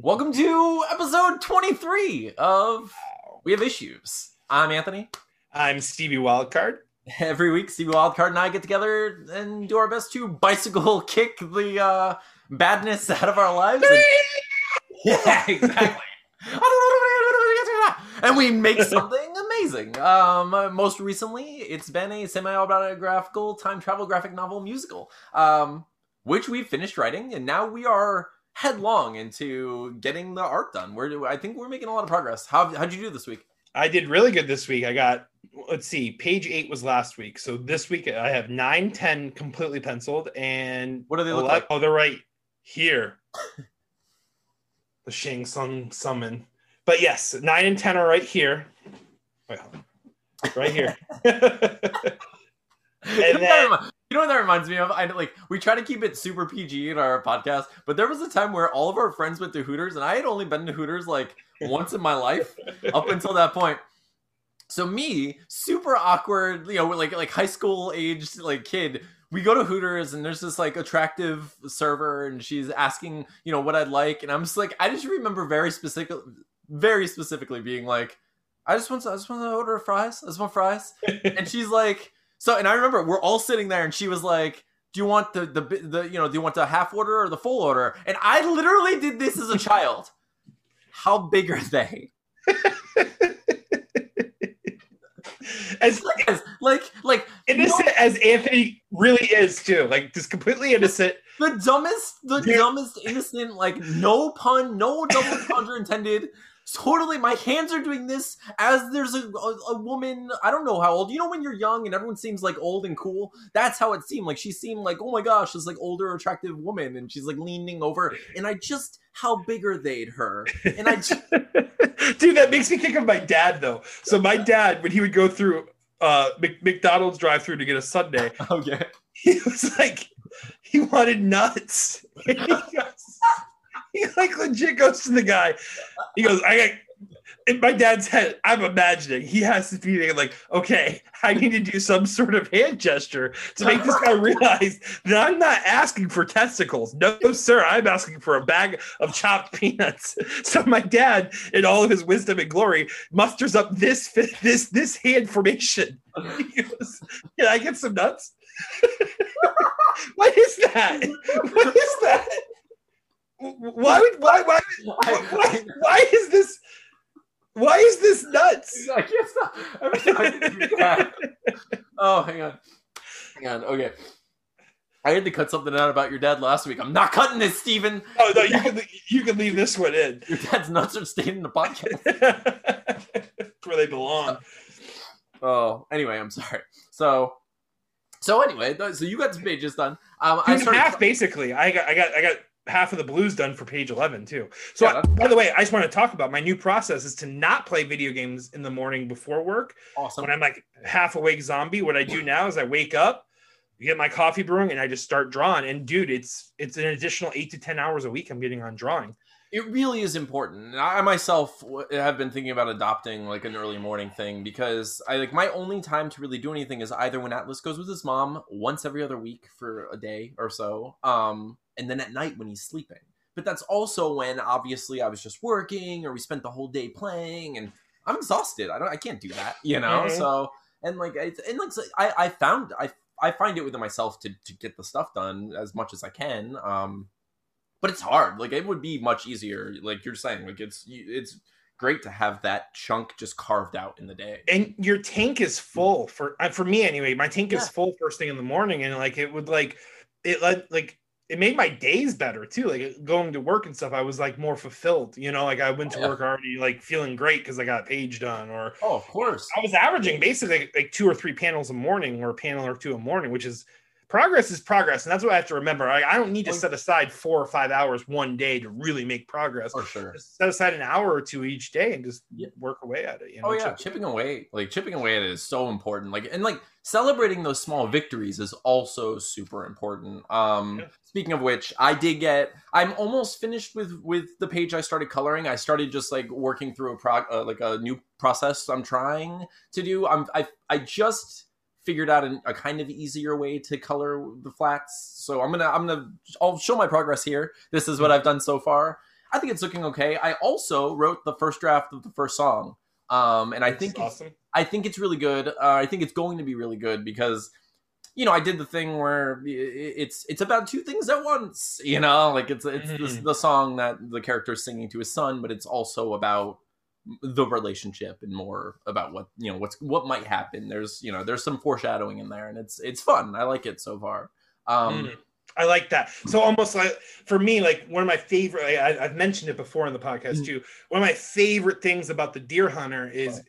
Welcome to episode 23 of We Have Issues. I'm Anthony. I'm Stevie Wildcard. Every week, Stevie Wildcard and I get together and do our best to bicycle kick the uh, badness out of our lives. And- yeah, exactly. and we make something amazing. Um, most recently, it's been a semi-autobiographical time travel graphic novel musical, um, which we finished writing, and now we are headlong into getting the art done. We're, I think we're making a lot of progress. How how'd you do this week? I did really good this week. I got, let's see, page eight was last week. So this week I have nine, 10 completely penciled. And What do they look 11 like? Oh, they're right here. the Shang Tsung summon. But yes, nine and 10 are right here. Wait. Right here. Know, then- you know what that reminds me of? I like we try to keep it super PG in our podcast, but there was a time where all of our friends went to Hooters, and I had only been to Hooters like once in my life up until that point. So me, super awkward, you know, like like high school aged like kid. We go to Hooters and there's this like attractive server, and she's asking, you know, what I'd like, and I'm just like, I just remember very specific, very specifically being like, I just want to, I just want to order fries. I just want fries and she's like so and i remember we're all sitting there and she was like do you want the the the you know do you want the half order or the full order and i literally did this as a child how big are they as Because, like like innocent as Anthony really is, too. Like, just completely innocent. the dumbest the dumbest innocent like no pun no double entendre intended totally my hands are doing this as there's a, a, a woman i don't know how old you know when you're young and everyone seems like old and cool that's how it seemed like she seemed like oh my gosh this like older attractive woman and she's like leaning over and i just how big are they'd her and i just, Dude, that makes me think of my dad though. So my dad, when he would go through uh McDonald's drive through to get a sundae, okay he was like he wanted nuts. He, like legit goes to the guy. He goes, I got in my dad's head, I'm imagining he has to be like, okay, I need to do some sort of hand gesture to make this guy realize that I'm not asking for testicles. No, sir, I'm asking for a bag of chopped peanuts. So my dad, in all of his wisdom and glory, musters up this this this hand formation. Goes, Can I get some nuts? what is that? What is that? Why would why why why, why is this why is this nuts? I can't stop. Every time I do that. Oh, hang on. Hang on. Okay. I had to cut something out about your dad last week. I'm not cutting this, Steven. Oh no, you can you can leave this one in. Your dad's nuts are staying in the podcast. Where they belong. Oh, anyway, I'm sorry. So, so anyway, so you got some pages done. Um, Two I started. half basically. I got I got I got half of the blues done for page 11 too. So Yeah, by the way, I just want to talk about my new process is to not play video games in the morning before work. Awesome. when I'm like half awake zombie, what I do now is I wake up, get my coffee brewing, and I just start drawing. And dude, it's it's an additional eight to ten hours a week I'm getting on drawing. It really is important. I myself have been thinking about adopting like an early morning thing because I like my only time to really do anything is either when Atlas goes with his mom once every other week for a day or so, um, and then at night when he's sleeping. But that's also when obviously I was just working or we spent the whole day playing and I'm exhausted. I don't I can't do that, you know? Mhm. So and like I and like so I I found I I find it within myself to to get the stuff done as much as I can. Um but it's hard. Like it would be much easier. Like you're saying, like it's it's great to have that chunk just carved out in the day. And your tank is full for uh, for me anyway. My tank Yeah. is full first thing in the morning, and like it would like it let like it made my days better too. Like uh, going to work and stuff, I was like more fulfilled. You know, like I went to Yeah. work already like feeling great because I got a page done, or Oh, of course. I was averaging basically like two or three panels a morning or a panel or two a morning, which is progress is progress. And that's what I have to remember. I, I don't need to set aside four or five hours one day to really make progress. For sure. Just set aside an hour or two each day and just work away at it. You know? Oh yeah, chipping away, like chipping away at it is so important. Like and like celebrating those small victories is also super important. Um Yeah. speaking of which, I did get I'm almost finished with with the page I started coloring. I started just like working through a prog uh, like a new process I'm trying to do. I'm I I just figured out an, a kind of easier way to color the flats. So I'm gonna I'm gonna I'll show my progress here. This is what I've done so far. I think it's looking okay. I also wrote the first draft of the first song, um, and I That's think awesome. I think it's really good. Uh, I think it's going to be really good because, you know, I did the thing where it's it's about two things at once. You know, like it's it's the, Mhm. the song that the character is singing to his son, but it's also about the relationship and more about what you know what's what might happen. There's you know there's some foreshadowing in there, and it's it's fun. I like it so far. Um, Mm. I like that. So almost like for me, like one of my favorite. I, I've mentioned it before in the podcast Mm. too. One of my favorite things about the Dear Hunter is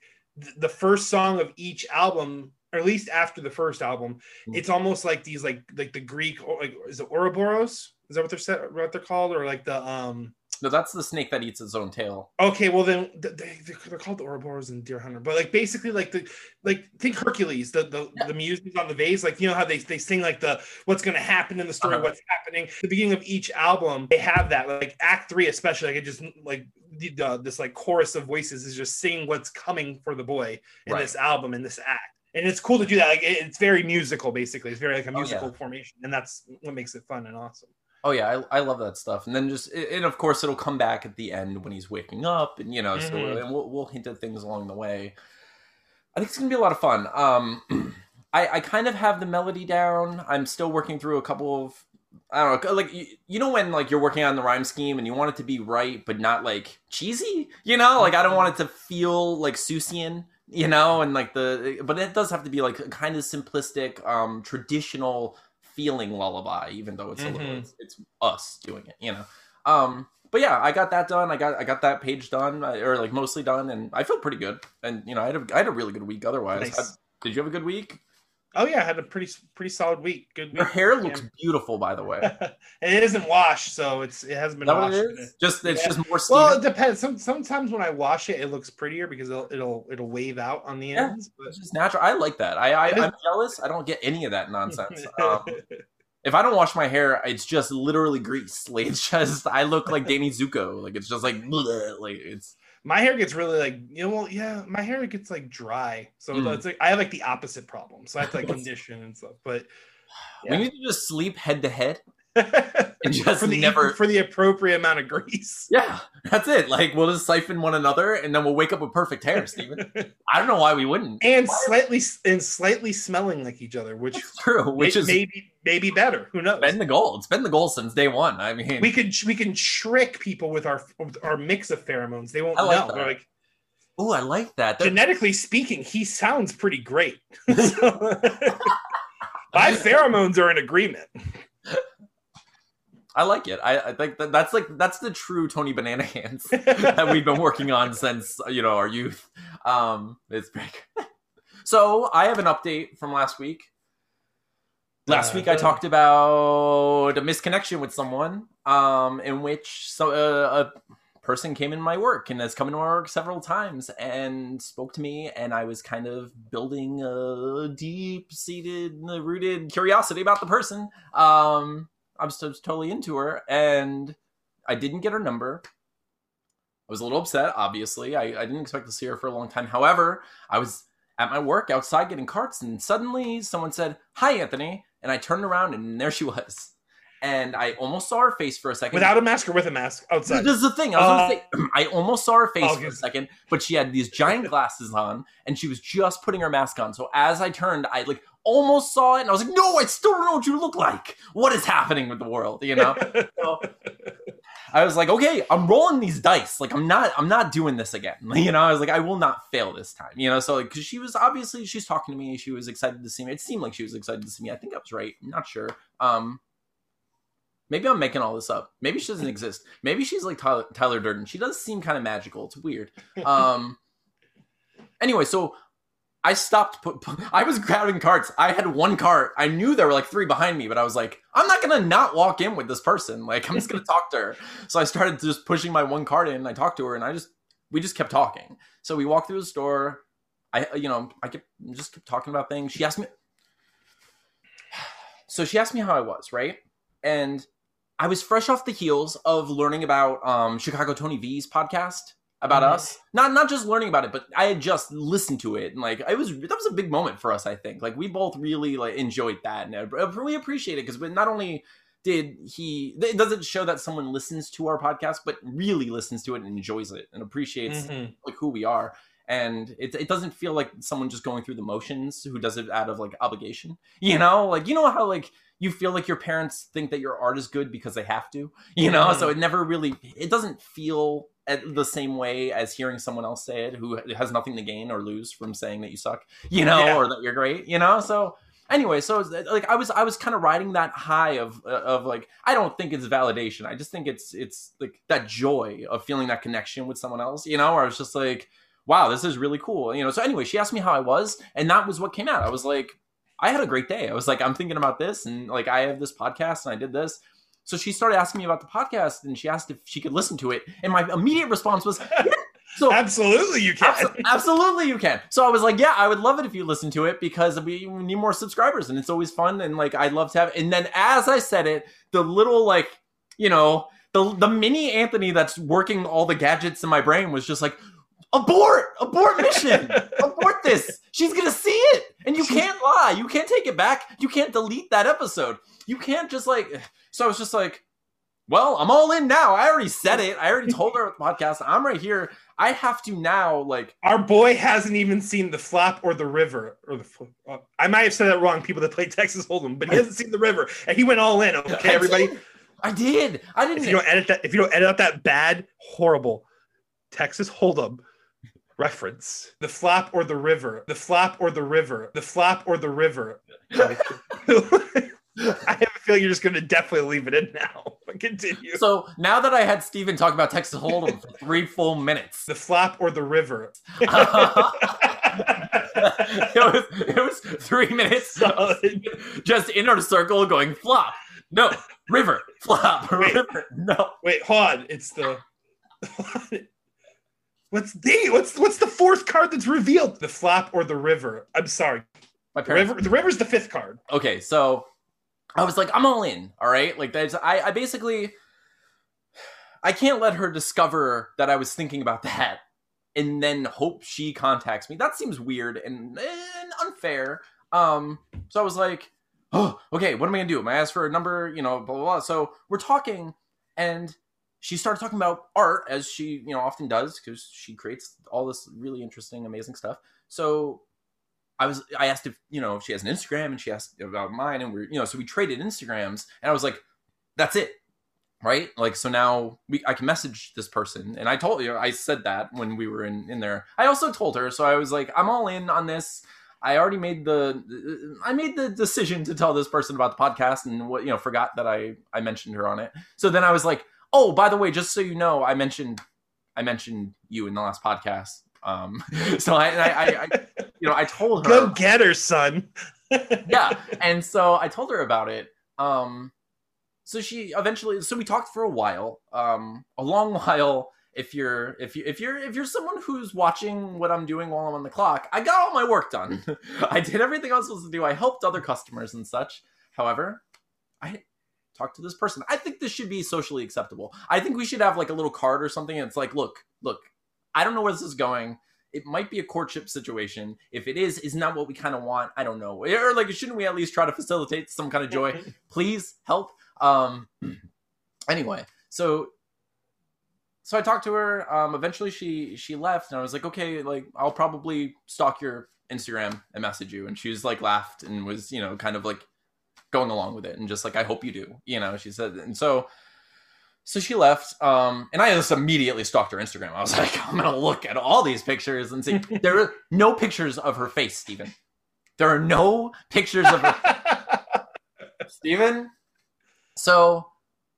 th- the first song of each album, or at least after the first album. Mm. It's almost like these like like the Greek or like is it Ouroboros? Is that what they're set, what they're called, or like the um? No, that's the snake that eats its own tail. Okay, well then they they're called the Ouroboros and Dear Hunter, but like basically like the like think Hercules, the the, the music on the vase, like you know how they they sing like the what's going to happen in the story, Uh-huh. what's happening. The beginning of each album, they have that like Act Three, especially like it just like the, the this like chorus of voices is just singing what's coming for the boy in Right. this album in this act. And it's cool to do that. Like it's very musical, basically. It's very like a Oh, yeah. musical formation, and that's what makes it fun and awesome. Oh yeah, I, I love that stuff. And then just and of course it'll come back at the end when he's waking up, and you know, so Mhm. and we'll we'll hint at things along the way. I think it's gonna be a lot of fun. Um, I I kind of have the melody down. I'm still working through a couple of I don't know, like you, you know when like you're working on the rhyme scheme and you want it to be right but not like cheesy, you know? Like I don't want it to feel like Seussian, you know, and like the but it does have to be like a kind of simplistic, um, traditional feeling lullaby, even though it's a little Mhm. it's, it's us doing it, you know. Um, but yeah, I got that done. I got I got that page done, uh, or like mostly done, and I feel pretty good. And you know, I had a, I had a really good week. Otherwise, Nice. I- did you have a good week? Oh yeah, I had a pretty pretty solid week. Good. Your week. hair looks beautiful, by the way. it isn't washed, so it's it hasn't been that washed. it is? Just it's Yeah. just more Well, it depends. Some sometimes when I wash it, it looks prettier because it'll it'll it'll wave out on the Yeah. ends. But It's just natural. I like that. I, I I'm jealous. I don't get any of that nonsense. Um, if I don't wash my hair, it's just literally grease. Like it's just I look like Danny Zuko. Like it's just like bleh, like it's my hair gets really like you know. Well, yeah, my hair gets like dry, so Mm. it's like I have like the opposite problem. So I have to like condition and stuff. But we need to just sleep head to head and just for the never- for the appropriate amount of grease. Yeah, that's it. Like we'll just siphon one another, and then we'll wake up with perfect hair, Steven. I don't know why we wouldn't. and slightly and slightly smelling like each other, which It's true, which may- is maybe maybe better. Who knows? been the goal. It's been the goal since day one. I mean, we could we can trick people with our with our mix of pheromones. They won't I like know. that. They're like oh, I like that. That- genetically speaking, he sounds pretty great. My pheromones are in agreement. I like it. I, I think that that's like that's the true Tony Banana Hands that we've been working on since you know our youth. Um, it's big. So I have an update from last week. Last Uh, week I talked about a misconnection with someone, um, in which so uh, a person came in my work and has come into my work several times and spoke to me, and I was kind of building a deep-seated, rooted curiosity about the person. Um, I was, totally into her, and I didn't get her number. I was a little upset, obviously. I, I didn't expect to see her for a long time. However, I was at my work outside getting carts, and suddenly someone said, Hi, Anthony. And I turned around, and there she was. And I almost saw her face for a second. Without a mask or with a mask outside. This is the thing. I was gonna say, uh, I almost saw her oh, face Oh, for a second, but she had these giant glasses on, and she was just putting her mask on. So as I turned, I like almost saw it, and I was like, "No, I still don't know what you look like. What is happening with the world?" You know. So, I was like, "Okay, I'm rolling these dice. Like, I'm not, I'm not doing this again." You know, I was like, "I will not fail this time." You know, so like, because she was obviously she's talking to me, she was excited to see me. It seemed like she was excited to see me. I think I was right. I'm not sure. Um, Maybe I'm making all this up. Maybe she doesn't exist. Maybe she's like Tyler, Tyler Durden. She does seem kind of magical. It's weird. Um. Anyway, so I stopped. I was crowding carts. I had one cart. I knew there were like three behind me, but I was like, I'm not gonna not walk in with this person. Like I'm just gonna talk to her. So I started just pushing my one cart in. And I talked to her, and I just we just kept talking. So we walked through the store. I you know I kept just kept talking about things. She asked me. So she asked me how I was, right? And I was fresh off the heels of learning about um, Chicago Tony V's podcast about Mhm. us. Not not just learning about it, but I had just listened to it, and like it was that was a big moment for us. I think like we both really like enjoyed that, and uh, we appreciate it because not only did he it doesn't show that someone listens to our podcast but really listens to it and enjoys it and appreciates Mhm. like who we are and it, it doesn't feel like someone just going through the motions who does it out of like obligation you know like you know how like you feel like your parents think that your art is good because they have to you know? Mhm. so it never really it doesn't feel the same way as hearing someone else say it who has nothing to gain or lose from saying that you suck you know Yeah. or that you're great you know? So anyway so it's, like i was i was kind of riding that high of of like i don't think it's validation. I just think it's it's like that joy of feeling that connection with someone else you know? Or i was just like wow this is really cool you know? So anyway she asked me how i was and that was what came out. I was like i had a great day i was like i'm thinking about this and like i have this podcast and i did this so she started asking me about the podcast and she asked if she could listen to it and my immediate response was so Absolutely, you can. Abso- absolutely, you can. So I was like, yeah, I would love it if you listen to it because we need more subscribers and it's always fun and like I'd love to have. And then as I said it, the little like you know the the mini Anthony that's working all the gadgets in my brain was just like. Abort! Abort mission! Abort this! She's gonna see it! And you can't lie. You can't take it back. You can't delete that episode. You can't just like. So I was just like, well, I'm all in now. I already said it. I already told her at the podcast. I'm right here. I have to now, like, Our boy hasn't even seen the flop or the river or the. uh, I might have said that wrong. People that play Texas Hold'em, but he hasn't seen the river, and he went all in. Okay, I everybody. did. I did. I didn't. you don't edit that, if you don't edit out that bad, horrible Texas Hold'em reference, the flap or the river, the flap or the river, the flap or the river. I have a feeling you're just going to definitely leave it in now. But Continue. so now that I had Steven talk about Texas Hold'em for three full minutes, The flap or the river. it was it was three minutes Solid. just inner circle going flop, no river, flop, Wait. river, no. Wait, hold on. It's the. What's the what's what's the fourth card that's revealed? The flop or the river? I'm sorry. My The parents. river. The river's the fifth card. okay, so I was like, I'm all in. All right, like that's I, I basically I can't let her discover that I was thinking about that and then hope she contacts me. That seems weird and, and unfair. Um, so I was like, oh, okay, what am I gonna do? Am I ask for a number? You know, blah blah blah. So we're talking, and she started talking about art as she you know often does because she creates all this really interesting, amazing stuff. So I was I asked if you know if she has an Instagram and she asked about mine and we're you know so we traded Instagrams and I was like that's it. Right? Like so now we I can message this person and I told you I said that when we were in in there. I also told her so I was like I'm all in on this. I already made the I made the decision to tell this person about the podcast and what you know forgot that I I mentioned her on it. So then I was like oh by the way just so you know I mentioned I mentioned you in the last podcast. Um so I I, I, I you know I told her. Go get her, son. yeah and so i told her about it. Um so she eventually so we talked for a while. Um a long while if you're if you if you're if you're someone who's watching what i'm doing while i'm on the clock i got all my work done. I did everything i was supposed to do. I helped other customers and such. However i talked to this person i think this should be socially acceptable i think we should have like a little card or something and it's like look look i don't know where this is going it might be a courtship situation. If it is, isn't what we kind of want? I don't know. Or like, shouldn't we at least try to facilitate some kind of joy? Please help. Um. Anyway, so so I talked to her. Um. Eventually, she she left, and I was like, okay, like I'll probably stalk your Instagram and message you. And she was like, laughed and was you know kind of like going along with it, and just like I hope you do. You know, she said, and so so she left um and i just immediately stalked her instagram i was like i'm gonna look at all these pictures and see there are no pictures of her face Stephen. there are no pictures of her Stephen. so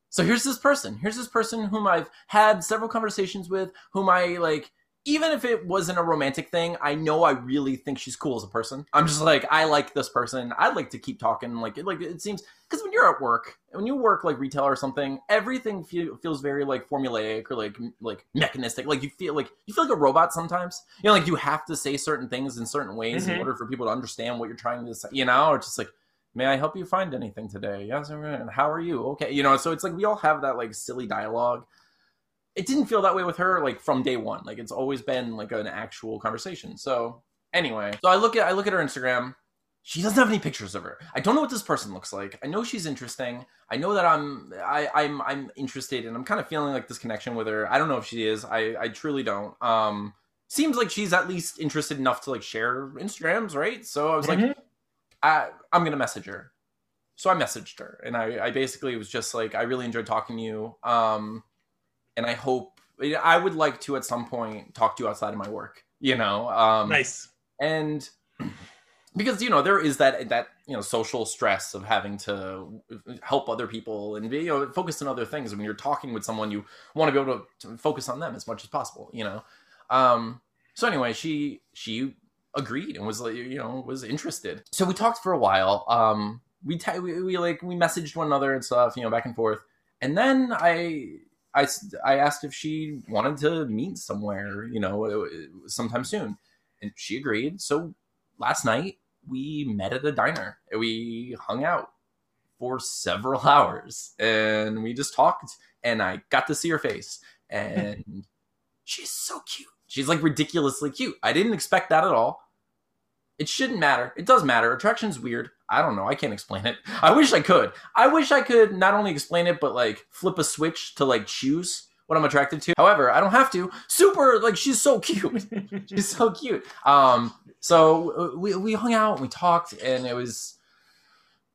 so here's this person here's this person whom i've had several conversations with whom i like even if it wasn't a romantic thing i know i really think she's cool as a person. I'm just like i like this person. I'd like to keep talking. Like it, like it seems because when you're at work when you work like retail or something everything feel, feels very like formulaic or like like mechanistic. Like you feel like you feel like a robot sometimes. You know like you have to say certain things in certain ways in Mhm. order for people to understand what you're trying to say you know? Or just like may i help you find anything today? Yes and how are you? Okay. You know so it's like we all have that like silly dialogue it didn't feel that way with her like from day one like it's always been like an actual conversation so anyway so i look at i look at her instagram she doesn't have any pictures of her. I don't know what this person looks like. I know she's interesting. I know that I'm I, I'm I'm interested and I'm kind of feeling like this connection with her. I don't know if she is. I I truly don't. Um seems like she's at least interested enough to like share Instagrams, right? So I was Mhm. like I I'm gonna message her. So I messaged her and I, I basically was just like, I really enjoyed talking to you. Um and I hope I would like to at some point talk to you outside of my work, you know. Um nice. and because you know there is that that you know social stress of having to help other people and you know focus on other things when you're talking with someone you want to be able to, to focus on them as much as possible you know um so anyway she she agreed and was like you know was interested so we talked for a while um we, ta- we we like we messaged one another and stuff you know back and forth and then i i i asked if she wanted to meet somewhere you know sometime soon and she agreed so last night we met at a diner we hung out for several hours and we just talked and I got to see her face and she's so cute. She's like ridiculously cute. I didn't expect that at all. It shouldn't matter. It does matter. Attraction's weird. I don't know. I can't explain it. I wish I could. I wish I could not only explain it but like flip a switch to like choose what I'm attracted to. However, I don't have to. Super like she's so cute. she's so cute. Um so uh, we we hung out, and we talked, and it was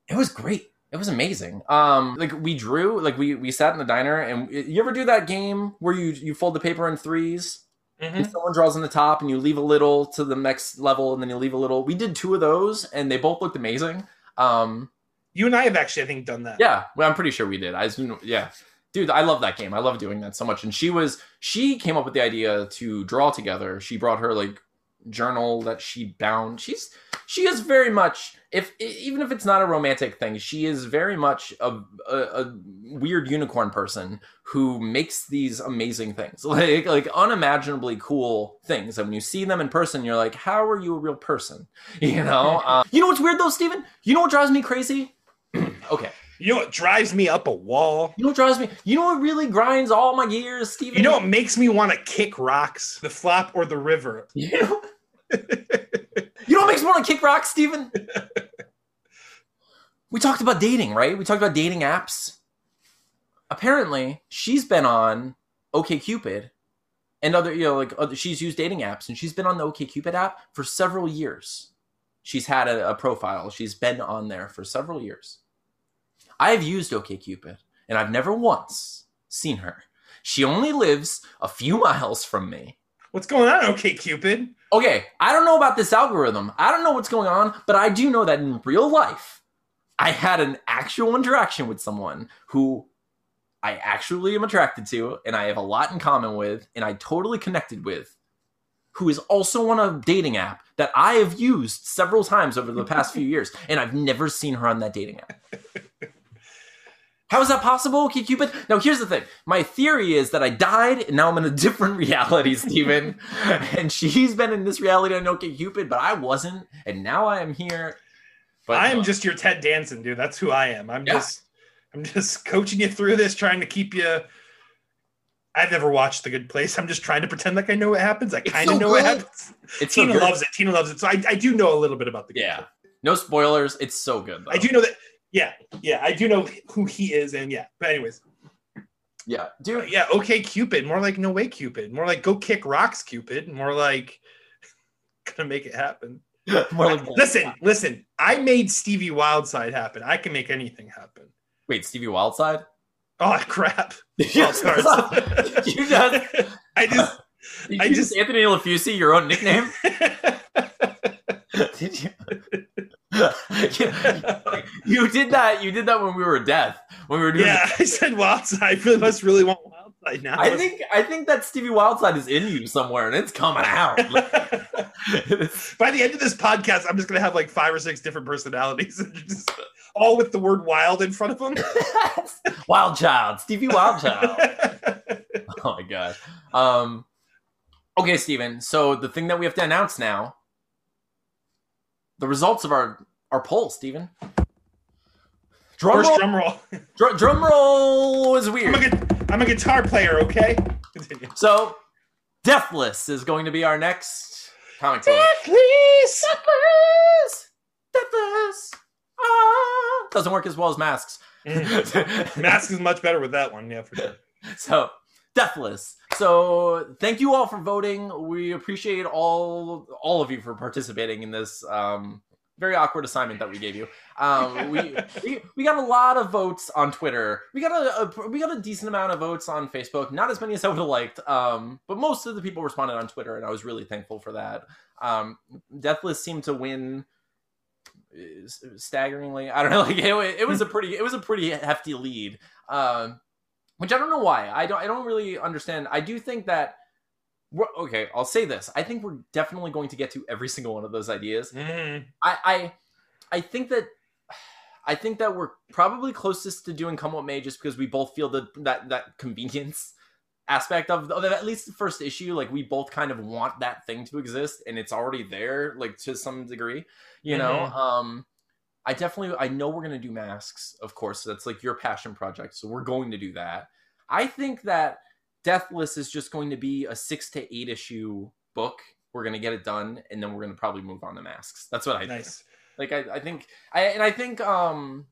it was great. It was amazing. Um, like we drew, like we we sat in the diner, and you ever do that game where you you fold the paper in threes, Mhm. and someone draws on the top, and you leave a little to the next level, and then you leave a little. We did two of those, and they both looked amazing. Um, You and I have actually, I think, done that. yeah, well, I'm pretty sure we did. I yeah, dude, I love that game. I love doing that so much. And she was, she came up with the idea to draw together. She brought her like journal that she bound. She's, she is very much, if even if it's not a romantic thing, she is very much a, a, a weird unicorn person who makes these amazing things, like like unimaginably cool things. And when you see them in person, you're like, how are you a real person? You know. Uh, you know what's weird though, Steven? You know what drives me crazy? okay. You know what drives me up a wall? You know what drives me? You know what really grinds all my gears, Steven? You know what makes me want to kick rocks? The flop or the river? You know, you know what makes me want to kick rocks, Steven? we talked about dating, right? We talked about dating apps. Apparently, she's been on OKCupid and other, you know, like other, she's used dating apps, and she's been on the OKCupid app for several years. She's had a, a profile. She's been on there for several years. I've used OKCupid, and I've never once seen her. She only lives a few miles from me. What's going on, okay, Cupid? Okay, I don't know about this algorithm. I don't know what's going on, but I do know that in real life, I had an actual interaction with someone who I actually am attracted to and I have a lot in common with and I totally connected with, who is also on a dating app that I have used several times over the past few years, and I've never seen her on that dating app. How is that possible, okay, Cupid? Now, here's the thing. My theory is that I died, and now I'm in a different reality, Steven. and she's been in this reality on Cupid, but I wasn't, and now I am here. But I am uh, just your Ted Danson, dude. That's who I am. I'm Yeah. just, I'm just coaching you through this, trying to keep you. I've never watched The Good Place. I'm just trying to pretend like I know what happens. I kind of so know what happens. it's Tina good. loves it. Tina loves it. So I, I do know a little bit about the. Good Yeah. Place. No spoilers. It's so good. Though. I do know that. Yeah, yeah, I do know who he is, and yeah. But anyways, Yeah, dude. yeah. Okay, Cupid. More like no way, Cupid. More like go kick rocks, Cupid. More like gonna make it happen. More like Listen, listen. I made Stevie Wildside happen. I can make anything happen. Wait, Stevie Wildside. Oh crap! Yes. you just I just I just Anthony Lafusi your own nickname? Did you? you did that. You did that when we were deaf. When we were doing. yeah, I said Wildside. I really must really want Wildside now. I think I think that Stevie Wildside is in you somewhere, and it's coming out. By the end of this podcast, I'm just gonna have like five or six different personalities, just all with the word "wild" in front of them. Wild Child, Stevie Wild Child. Oh my god. Um. Okay, Steven. So the thing that we have to announce now, the results of our our poll, Steven. Drum First roll. drum roll. Dr- drum roll is I'm weird. a, gu- I'm a guitar player. Okay. Continue. So, Deathless is going to be our next comic book. Please. Deathless! Deathless! Ah! Doesn't work as well as masks. Mm. Mask is much better with that one, yeah, for sure. So deathless. So thank you all for voting. We appreciate all all of you for participating in this um, very awkward assignment that we gave you. Um, we, we we got a lot of votes on Twitter. We got a, a, we got a decent amount of votes on Facebook. Not as many as I would have liked, um, but most of the people responded on Twitter, and I was really thankful for that. Um, Deathless seemed to win uh, staggeringly. I don't know. Like it, it was a pretty it was a pretty hefty lead. Um, which I don't know why. I don't I don't really understand. I do think that okay, I'll say this. I think we're definitely going to get to every single one of those ideas. Mm. I, I I think that I think that we're probably closest to doing come what may just because we both feel the that that convenience aspect of, of at least the first issue like we both kind of want that thing to exist and it's already there like to some degree you mm-hmm. know um I definitely I know we're gonna do masks, of course. That's like your passion project, so we're going to do that. I think that Deathless is just going to be a six to eight issue book. We're gonna get it done, and then we're gonna probably move on to masks. That's what I nice. think. Like I, I think I and I think um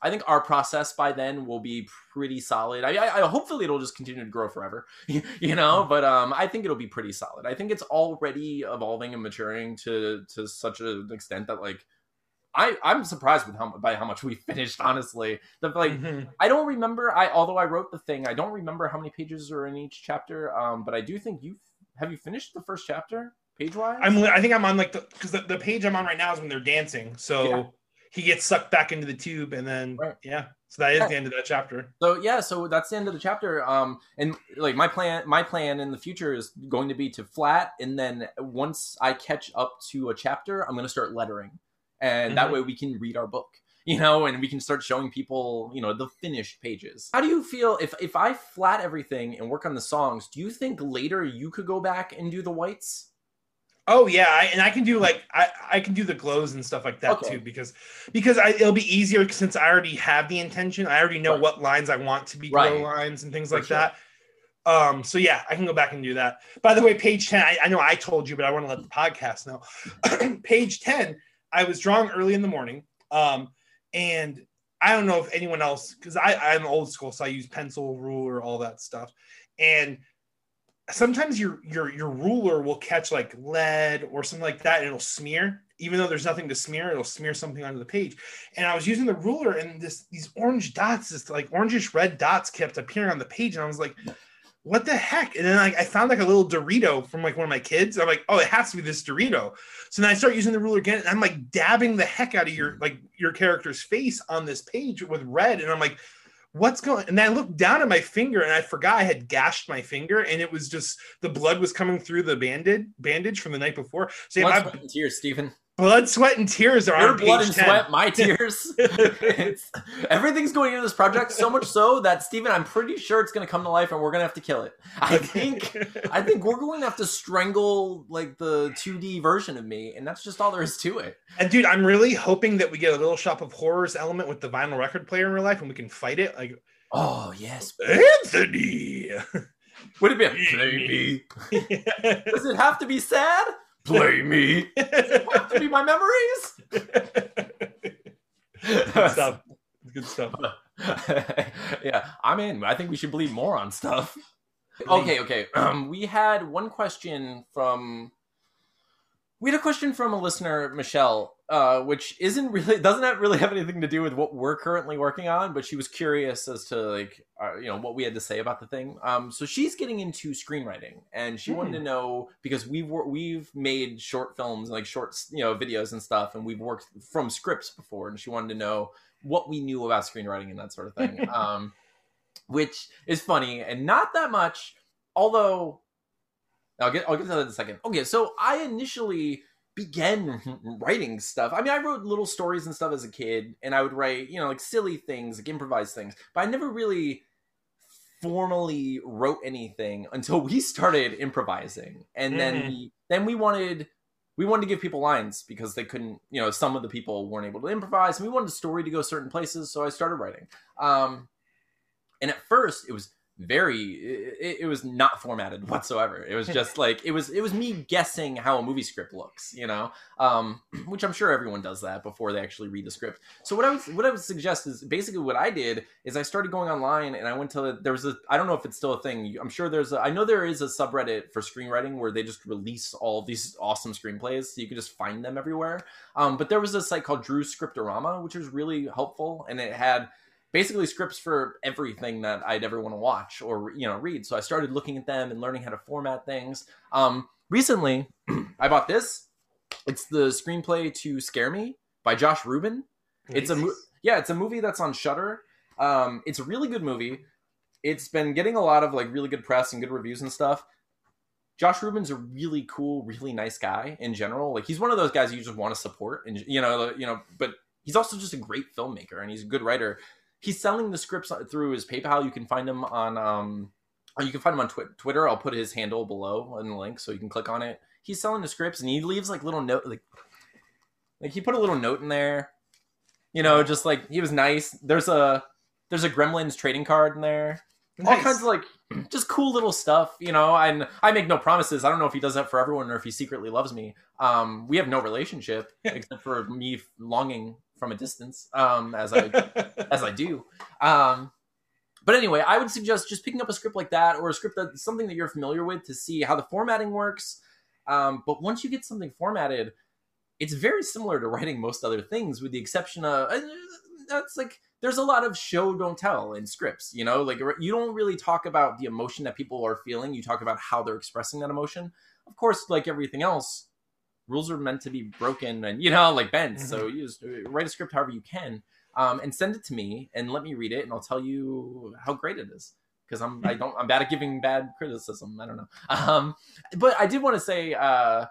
I think our process by then will be pretty solid. I, I, I hopefully it'll just continue to grow forever, you know. But um, I think it'll be pretty solid. I think it's already evolving and maturing to to such an extent that like I I'm surprised with how by how much we finished. Honestly, the like mm-hmm. I don't remember. I although I wrote the thing, I don't remember how many pages are in each chapter. Um, but I do think you have you finished the first chapter page wise. I'm I think I'm on like the because the, the page I'm on right now is when they're dancing. So. Yeah. He gets sucked back into the tube, and then right. yeah, so that is yeah. the end of that chapter. So yeah, so that's the end of the chapter. Um, and like my plan, my plan in the future is going to be to flat, and then once I catch up to a chapter, I'm going to start lettering and mm-hmm. that way we can read our book you know and we can start showing people you know the finished pages how do you feel if if i flat everything and work on the songs do you think later you could go back and do the whites Oh yeah, I, and I can do like I, I can do the glows and stuff like that okay. too because because I, it'll be easier since I already have the intention. I already know right. what lines I want to be right. glow lines and things For like sure. that. Um, so yeah, I can go back and do that. By the way, page ten, I, I know I told you, but I want to let the podcast know. page ten I was drawing early in the morning, um, and I don't know if anyone else because I I'm old school, so I use pencil, ruler, all that stuff, and sometimes your your your ruler will catch like lead or something like that, and it'll smear. Even though there's nothing to smear, it'll smear something onto the page. And I was using the ruler, and this these orange dots, this like orangish red dots, kept appearing on the page, and I was like, what the heck? And then like I found like a little Dorito from like one of my kids. I'm like, oh, it has to be this Dorito. So then I start using the ruler again, and I'm like dabbing the heck out of your like your character's face on this page with red, and I'm like, what's going? And I looked down at my finger, and I forgot I had gashed my finger, and it was just the blood was coming through the bandage bandage from the night before. So yeah, my, tears, Stephen blood, sweat, and tears are Your blood and 10. sweat, my tears. everything's going into this project so much so that Stephen, I'm pretty sure it's going to come to life, and we're going to have to kill it. I think, I think we're going to have to strangle like the 2D version of me, and that's just all there is to it. And dude, I'm really hoping that we get a little shop of horrors element with the vinyl record player in real life, and we can fight it. Like, oh yes, Anthony. Would it be a me? Does it have to be sad? Play me. have to be my memories. Good stuff. Good stuff. yeah, I'm in. I think we should believe more on stuff. Okay, okay. Um, we had one question from we had a question from a listener, Michelle, uh, which isn't really doesn't have really have anything to do with what we're currently working on, but she was curious as to like uh, you know what we had to say about the thing. Um, so she's getting into screenwriting, and she wanted to hmm. know because we've we've made short films, like short you know videos and stuff, and we've worked from scripts before, and she wanted to know what we knew about screenwriting and that sort of thing. um, which is funny and not that much, although I'll get I'll get to that in a second. Okay, so I initially began writing stuff. I mean, I wrote little stories and stuff as a kid, and I would write, you know, like silly things, like improvised things. But I never really formally wrote anything until we started improvising, and mm. then mm-hmm. we then we wanted we wanted to give people lines because they couldn't, you know, some of the people weren't able to improvise, and we wanted the story to go certain places. So I started writing. Um, and at first, it was very it, it, was not formatted whatsoever. It was just like it was it was me guessing how a movie script looks you know? Um which i'm sure everyone does that before they actually read the script. So what i would what i would suggest is basically what i did is i started going online and i went to there was a i don't know if it's still a thing. I'm sure there's a, i know there is a subreddit for screenwriting where they just release all these awesome screenplays so you can just find them everywhere. Um but there was a site called Drew's Script-O-Rama which was really helpful and it had basically scripts for everything that I'd ever want to watch or you know read. So I started looking at them and learning how to format things. Um, recently, I bought this. It's the screenplay to Scare Me by Josh Rubin. Nice. It's a mo- yeah, it's a movie that's on Shudder. Um, it's a really good movie. It's been getting a lot of like really good press and good reviews and stuff. Josh Rubin's a really cool, really nice guy in general. Like he's one of those guys you just want to support, and you know, you know, but he's also just a great filmmaker and he's a good writer he's selling the scripts through his PayPal. You can find him on um, you can find him on twi- Twitter. I'll put his handle below in the link so you can click on it. He's selling the scripts and he leaves like little note like like he put a little note in there. You know, just like he was nice. There's a there's a Gremlins trading card in there. Nice. All kinds of like just cool little stuff, you know. And I make no promises. I don't know if he does that for everyone or if he secretly loves me. Um, we have no relationship except for me longing from a distance, um, as I as I do. Um, but anyway, I would suggest just picking up a script like that or a script that's something that you're familiar with to see how the formatting works. Um, but once you get something formatted, it's very similar to writing most other things, with the exception of uh, that's like there's a lot of show don't tell in scripts. You know, like you don't really talk about the emotion that people are feeling. You talk about how they're expressing that emotion. Of course, like everything else, rules are meant to be broken and you know like bent. Mm-hmm. So you just uh, write a script however you can, um, and send it to me and let me read it, and I'll tell you how great it is. Because I'm I don't I'm bad at giving bad criticism. I don't know. Um, but I did want to say. Uh,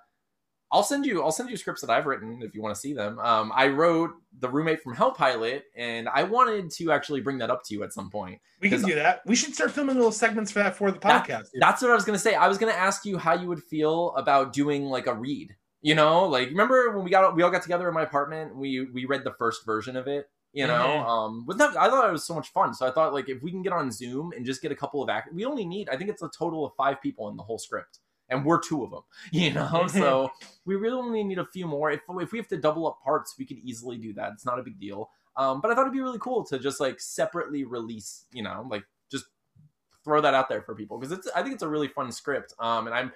I'll send you I'll send you scripts that I've written if you want to see them. Um, I wrote the roommate from Hell pilot, and I wanted to actually bring that up to you at some point. We can do that. We should start filming little segments for that for the podcast. That, that's what I was gonna say. I was gonna ask you how you would feel about doing like a read you know, like remember when we got we all got together in my apartment, we we read the first version of it. You know, mm-hmm. um, with that, I thought it was so much fun. So I thought like if we can get on Zoom and just get a couple of act, we only need I think it's a total of five people in the whole script, and we're two of them. You know, so we really only need a few more. If if we have to double up parts, we could easily do that. It's not a big deal. Um, but I thought it'd be really cool to just like separately release. You know, like just throw that out there for people because it's I think it's a really fun script. Um, and I'm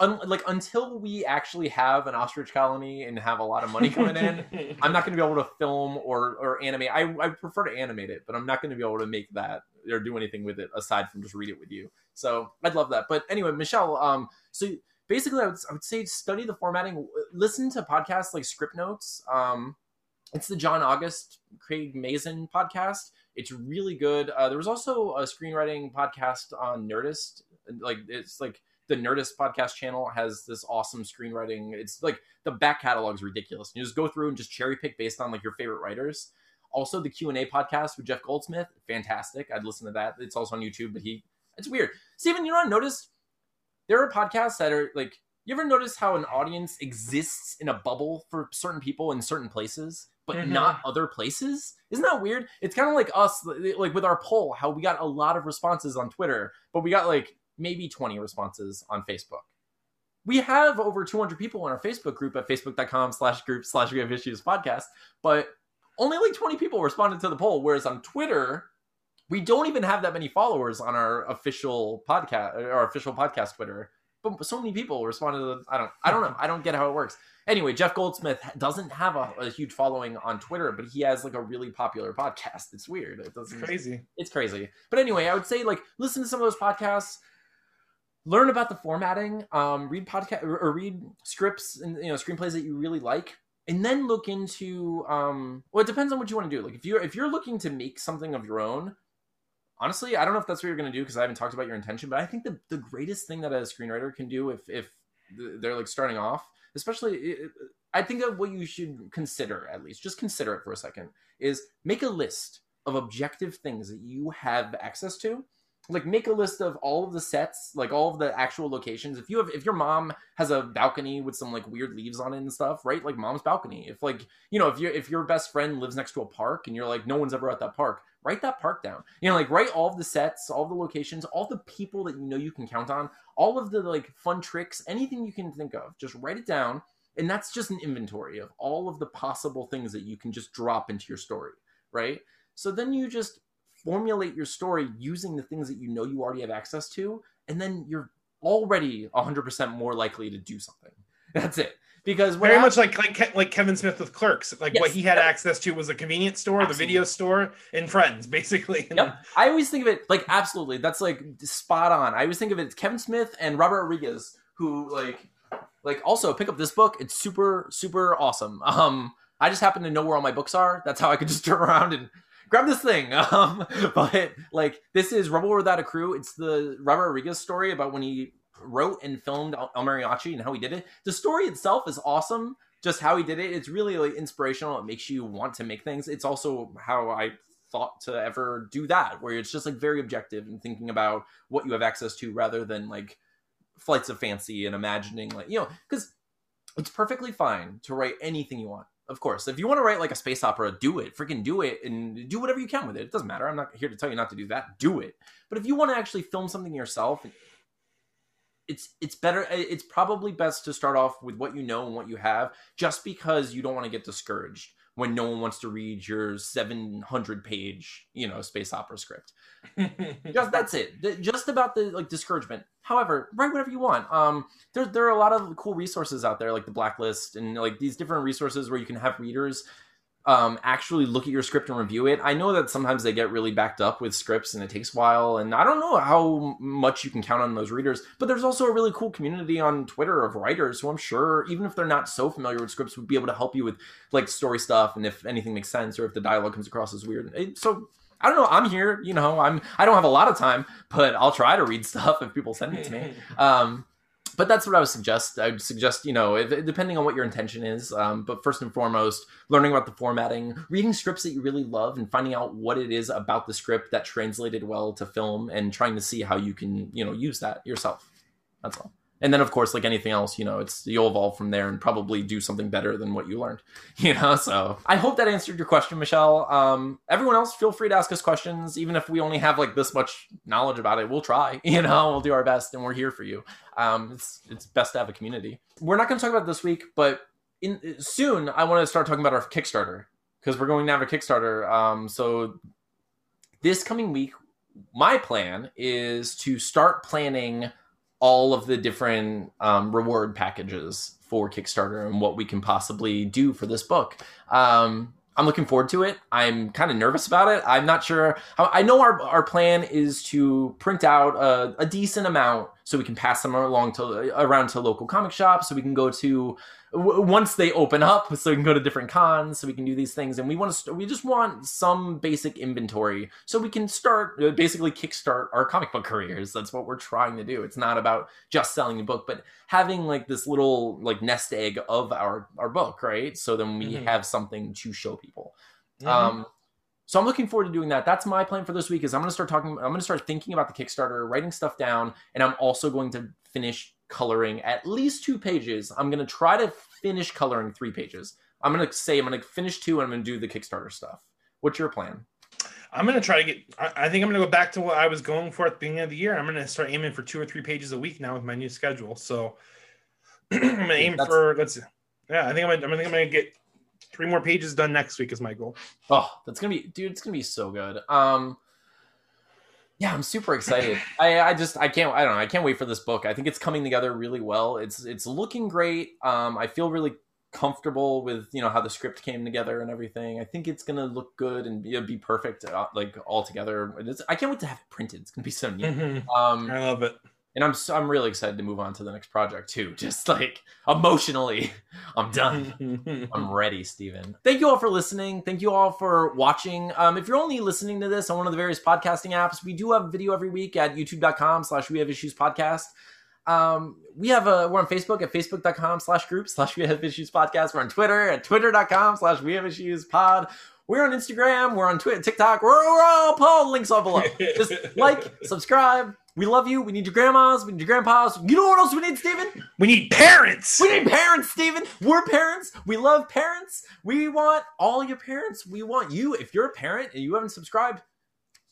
un, like until we actually have an ostrich colony and have a lot of money coming in, I'm not going to be able to film or or animate. I I prefer to animate it, but I'm not going to be able to make that or do anything with it aside from just read it with you. So I'd love that. But anyway, Michelle, um, so basically, I would, I would say study the formatting. Listen to podcasts like Script Notes. Um, it's the John August Craig Mazin podcast. It's really good. Uh, there was also a screenwriting podcast on Nerdist. Like it's like the Nerdist podcast channel has this awesome screenwriting. It's like the back catalog is ridiculous. You just go through and just cherry pick based on like your favorite writers. Also, the Q and A podcast with Jeff Goldsmith, fantastic. I'd listen to that. It's also on YouTube, but he, it's weird. Steven, you know, I noticed there are podcasts that are like, you ever notice how an audience exists in a bubble for certain people in certain places, but mm-hmm. not other places? Isn't that weird? It's kind of like us, like with our poll, how we got a lot of responses on Twitter, but we got like maybe 20 responses on Facebook. We have over 200 people in our Facebook group at facebook.com slash group slash we have issues podcast, but only like 20 people responded to the poll. Whereas on Twitter, we don't even have that many followers on our official podcast, our official podcast Twitter. But so many people responded to the, I don't I don't know. I don't get how it works. Anyway, Jeff Goldsmith doesn't have a, a, huge following on Twitter, but he has like a really popular podcast. It's weird. It doesn't it's crazy. It's crazy. But anyway, I would say like listen to some of those podcasts learn about the formatting, um, read podcast or, read scripts and you know screenplays that you really like, and then look into. Um, well, it depends on what you want to do. Like if you're if you're looking to make something of your own, honestly, I don't know if that's what you're going to do because I haven't talked about your intention. But I think the the greatest thing that a screenwriter can do if if they're like starting off, especially. I think that what you should consider, at least, just consider it for a second, is make a list of objective things that you have access to like make a list of all of the sets, like all of the actual locations. If you have if your mom has a balcony with some like weird leaves on it and stuff, right? Like mom's balcony. If like, you know, if you if your best friend lives next to a park and you're like no one's ever at that park, write that park down. You know, like write all of the sets, all the locations, all the people that you know you can count on, all of the like fun tricks, anything you can think of. Just write it down and that's just an inventory of all of the possible things that you can just drop into your story, right? So then you just formulate your story using the things that you know you already have access to, and then you're already 100% more likely to do something. That's it. Because very much like like like Kevin Smith with Clerks, like yes, what he had access to was a convenience store, absolutely. the video store, and Friends, basically. Yep. I always think of it like absolutely. That's like spot on. I always think of it Kevin Smith and Robert Rodriguez, who like like also pick up this book. It's super super awesome. Um, I just happen to know where all my books are. That's how I could just turn around and grab this thing. Um, but like this is Rebel Without a Crew. It's the Robert Rodriguez story about when he wrote and filmed El Mariachi and how he did it. The story itself is awesome. Just how he did it, it's really like inspirational. It makes you want to make things. It's also how I thought to ever do that, where it's just like very objective and thinking about what you have access to rather than like flights of fancy and imagining like you know because it's perfectly fine to write anything you want of course. If you want to write like a space opera, do it. Freaking do it and do whatever you can with it. It doesn't matter. I'm not here to tell you not to do that. Do it. But if you want to actually film something yourself, it's it's better it's probably best to start off with what you know and what you have just because you don't want to get discouraged when no one wants to read your 700 page you know space opera script. Just that's it. Just about the like discouragement. However write whatever you want. Um there, there are a lot of cool resources out there like the blacklist and like these different resources where you can have readers um, actually look at your script and review it. I know that sometimes they get really backed up with scripts and it takes a while, and I don't know how much you can count on those readers. But there's also a really cool community on Twitter of writers who I'm sure, even if they're not so familiar with scripts, would be able to help you with like story stuff and if anything makes sense or if the dialogue comes across as weird. So I don't know. I'm here. You know, I'm. I don't have a lot of time, but I'll try to read stuff if people send it to me. Um, but that's what I would suggest. I would suggest, you know, if, depending on what your intention is. Um, but first and foremost, learning about the formatting, reading scripts that you really love, and finding out what it is about the script that translated well to film, and trying to see how you can, you know, use that yourself. That's all and then of course like anything else you know it's you'll evolve from there and probably do something better than what you learned you know so. I hope that answered your question michelle. Um, everyone else feel free to ask us questions. Even if we only have like this much knowledge about it we'll try you know we'll do our best and we're here for you. Um, it's it's best to have a community. We're not going to talk about this week but in soon i want to start talking about our kickstarter because we're going to have a kickstarter. Um, so this coming week my plan is to start planning all of the different um, reward packages for Kickstarter and what we can possibly do for this book. Um, I'm looking forward to it. I'm kind of nervous about it. I'm not sure. I know our, our plan is to print out a, a decent amount so we can pass them along to around to local comic shops so we can go to once they open up so we can go to different cons so we can do these things and we want to we just want some basic inventory so we can start uh, basically kickstart our comic book careers that's what we're trying to do it's not about just selling a book but having like this little like nest egg of our our book right so then we mm-hmm. have something to show people mm-hmm. um so I'm looking forward to doing that. That's my plan for this week. Is I'm going to start talking. I'm going to start thinking about the Kickstarter, writing stuff down, and I'm also going to finish coloring at least two pages. I'm going to try to finish coloring three pages. I'm going to say I'm going to finish two and I'm going to do the Kickstarter stuff. What's your plan? I'm going to try to get, I think I'm going to go back to what I was going for at the beginning of the year. I'm going to start aiming for two or three pages a week now with my new schedule. So I'm going to aim That's, for, let's. Yeah, I think I'm, gonna, I think I'm going to get three more pages done next week is my goal. Oh, that's to be, dude, it's to be so good. Um, yeah, I'm super excited. I, I just I can't I don't know I can't wait for this book. I think it's coming together really well. It's it's looking great. Um, I feel really comfortable with you know how the script came together and everything. I think it's gonna look good and be, be perfect uh, like all together. I can't wait to have it printed. It's gonna be so neat. Mm-hmm. Um, I love it and I'm I'm really excited to move on to the next project too. Just like emotionally, I'm done. I'm ready, Steven. Thank you all for listening. Thank you all for watching. Um, if you're only listening to this on one of the various podcasting apps, we do have video every week at youtube.com/slash we have issues podcast. Um, we have a we're on Facebook at facebook.com slash group slash we have issues podcast. We're on Twitter at twitter.com slash we have issues pod. We're on Instagram. We're on Twitter, TikTok. We're, we're all the links all below. Just like, subscribe. We love you. We need your grandmas. We need your grandpas. You know what else we need, Steven? We need parents. We need parents, Steven. We're parents. We love parents. We want all your parents. We want you. If you're a parent and you haven't subscribed,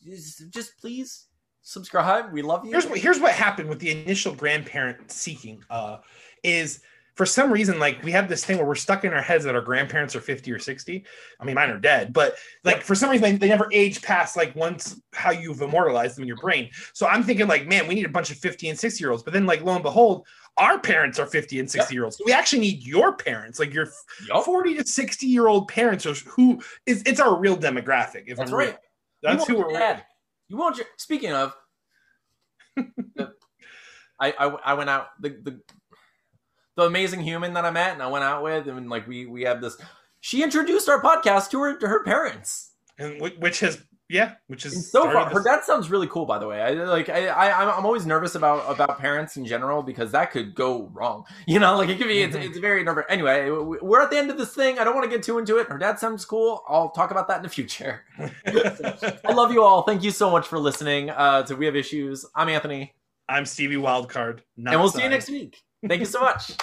just, please subscribe. We love you. Here's what here's what happened with the initial grandparent seeking. Uh, is for some reason like we have this thing where we're stuck in our heads that our grandparents are 50 or 60 i mean mine are dead but like for some reason they, they never age past like once how you've immortalized them in your brain so i'm thinking like man we need a bunch of 50 and 60 year olds but then like lo and behold our parents are 50 and 60 year olds so we actually need your parents like your Yup. 40 to 60 year old parents are who is it's our real demographic if That's I'm real. right. that's who we're dad. You want your. Speaking of, I, I I went out the the the amazing human that I met and I went out with and like we we have this. She introduced our podcast to her to her parents. and which has yeah which And is so started far, her dad sounds really cool. By the way, I like I, I I'm- I'm always nervous about about parents in general because that could go wrong. You know, like it could be it's, Mhm. it's very nervous. Anyway, we- we're at the end of this thing. I don't want to get too into it. Her dad sounds cool. I'll talk about that in the future. I love you all. Thank you so much for listening uh, to We Have Issues. I'm Anthony, I'm Stevie Wildcard. And we'll see you next week. Thank you so much.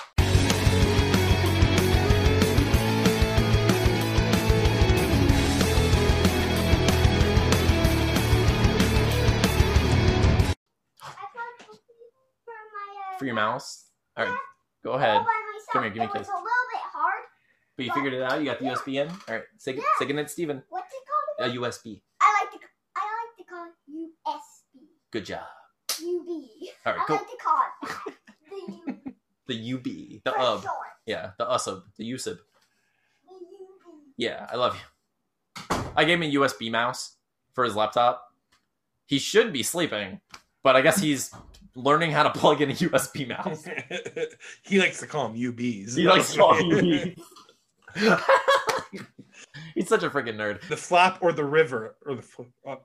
For your mouse. All right, go ahead. Come here, give me a kiss. was a little bit hard. But you figured it out. You got the USB in. All right, say, Yeah. say goodnight, Steven. What's it called? A? USB. I like to. I like to call it USB. Good job. UB. All right, I go. like to call it that. The UB, the for UB. short. Yeah, the USUB, the USUB. Yeah, I love you. I gave him a USB mouse for his laptop. He should be sleeping, but I guess he's learning how to plug in a USB mouse. he likes to call them UBs. He likes calling UB. He's such a freaking nerd. the flap or the river or the. fl- Uh,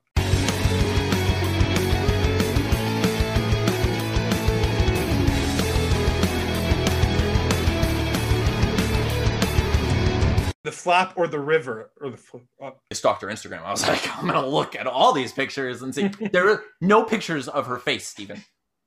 the flap or the river or the. fl- Uh, I stalked her Instagram. I was like, I'm gonna look at all these pictures and see. There are no pictures of her face, Steven.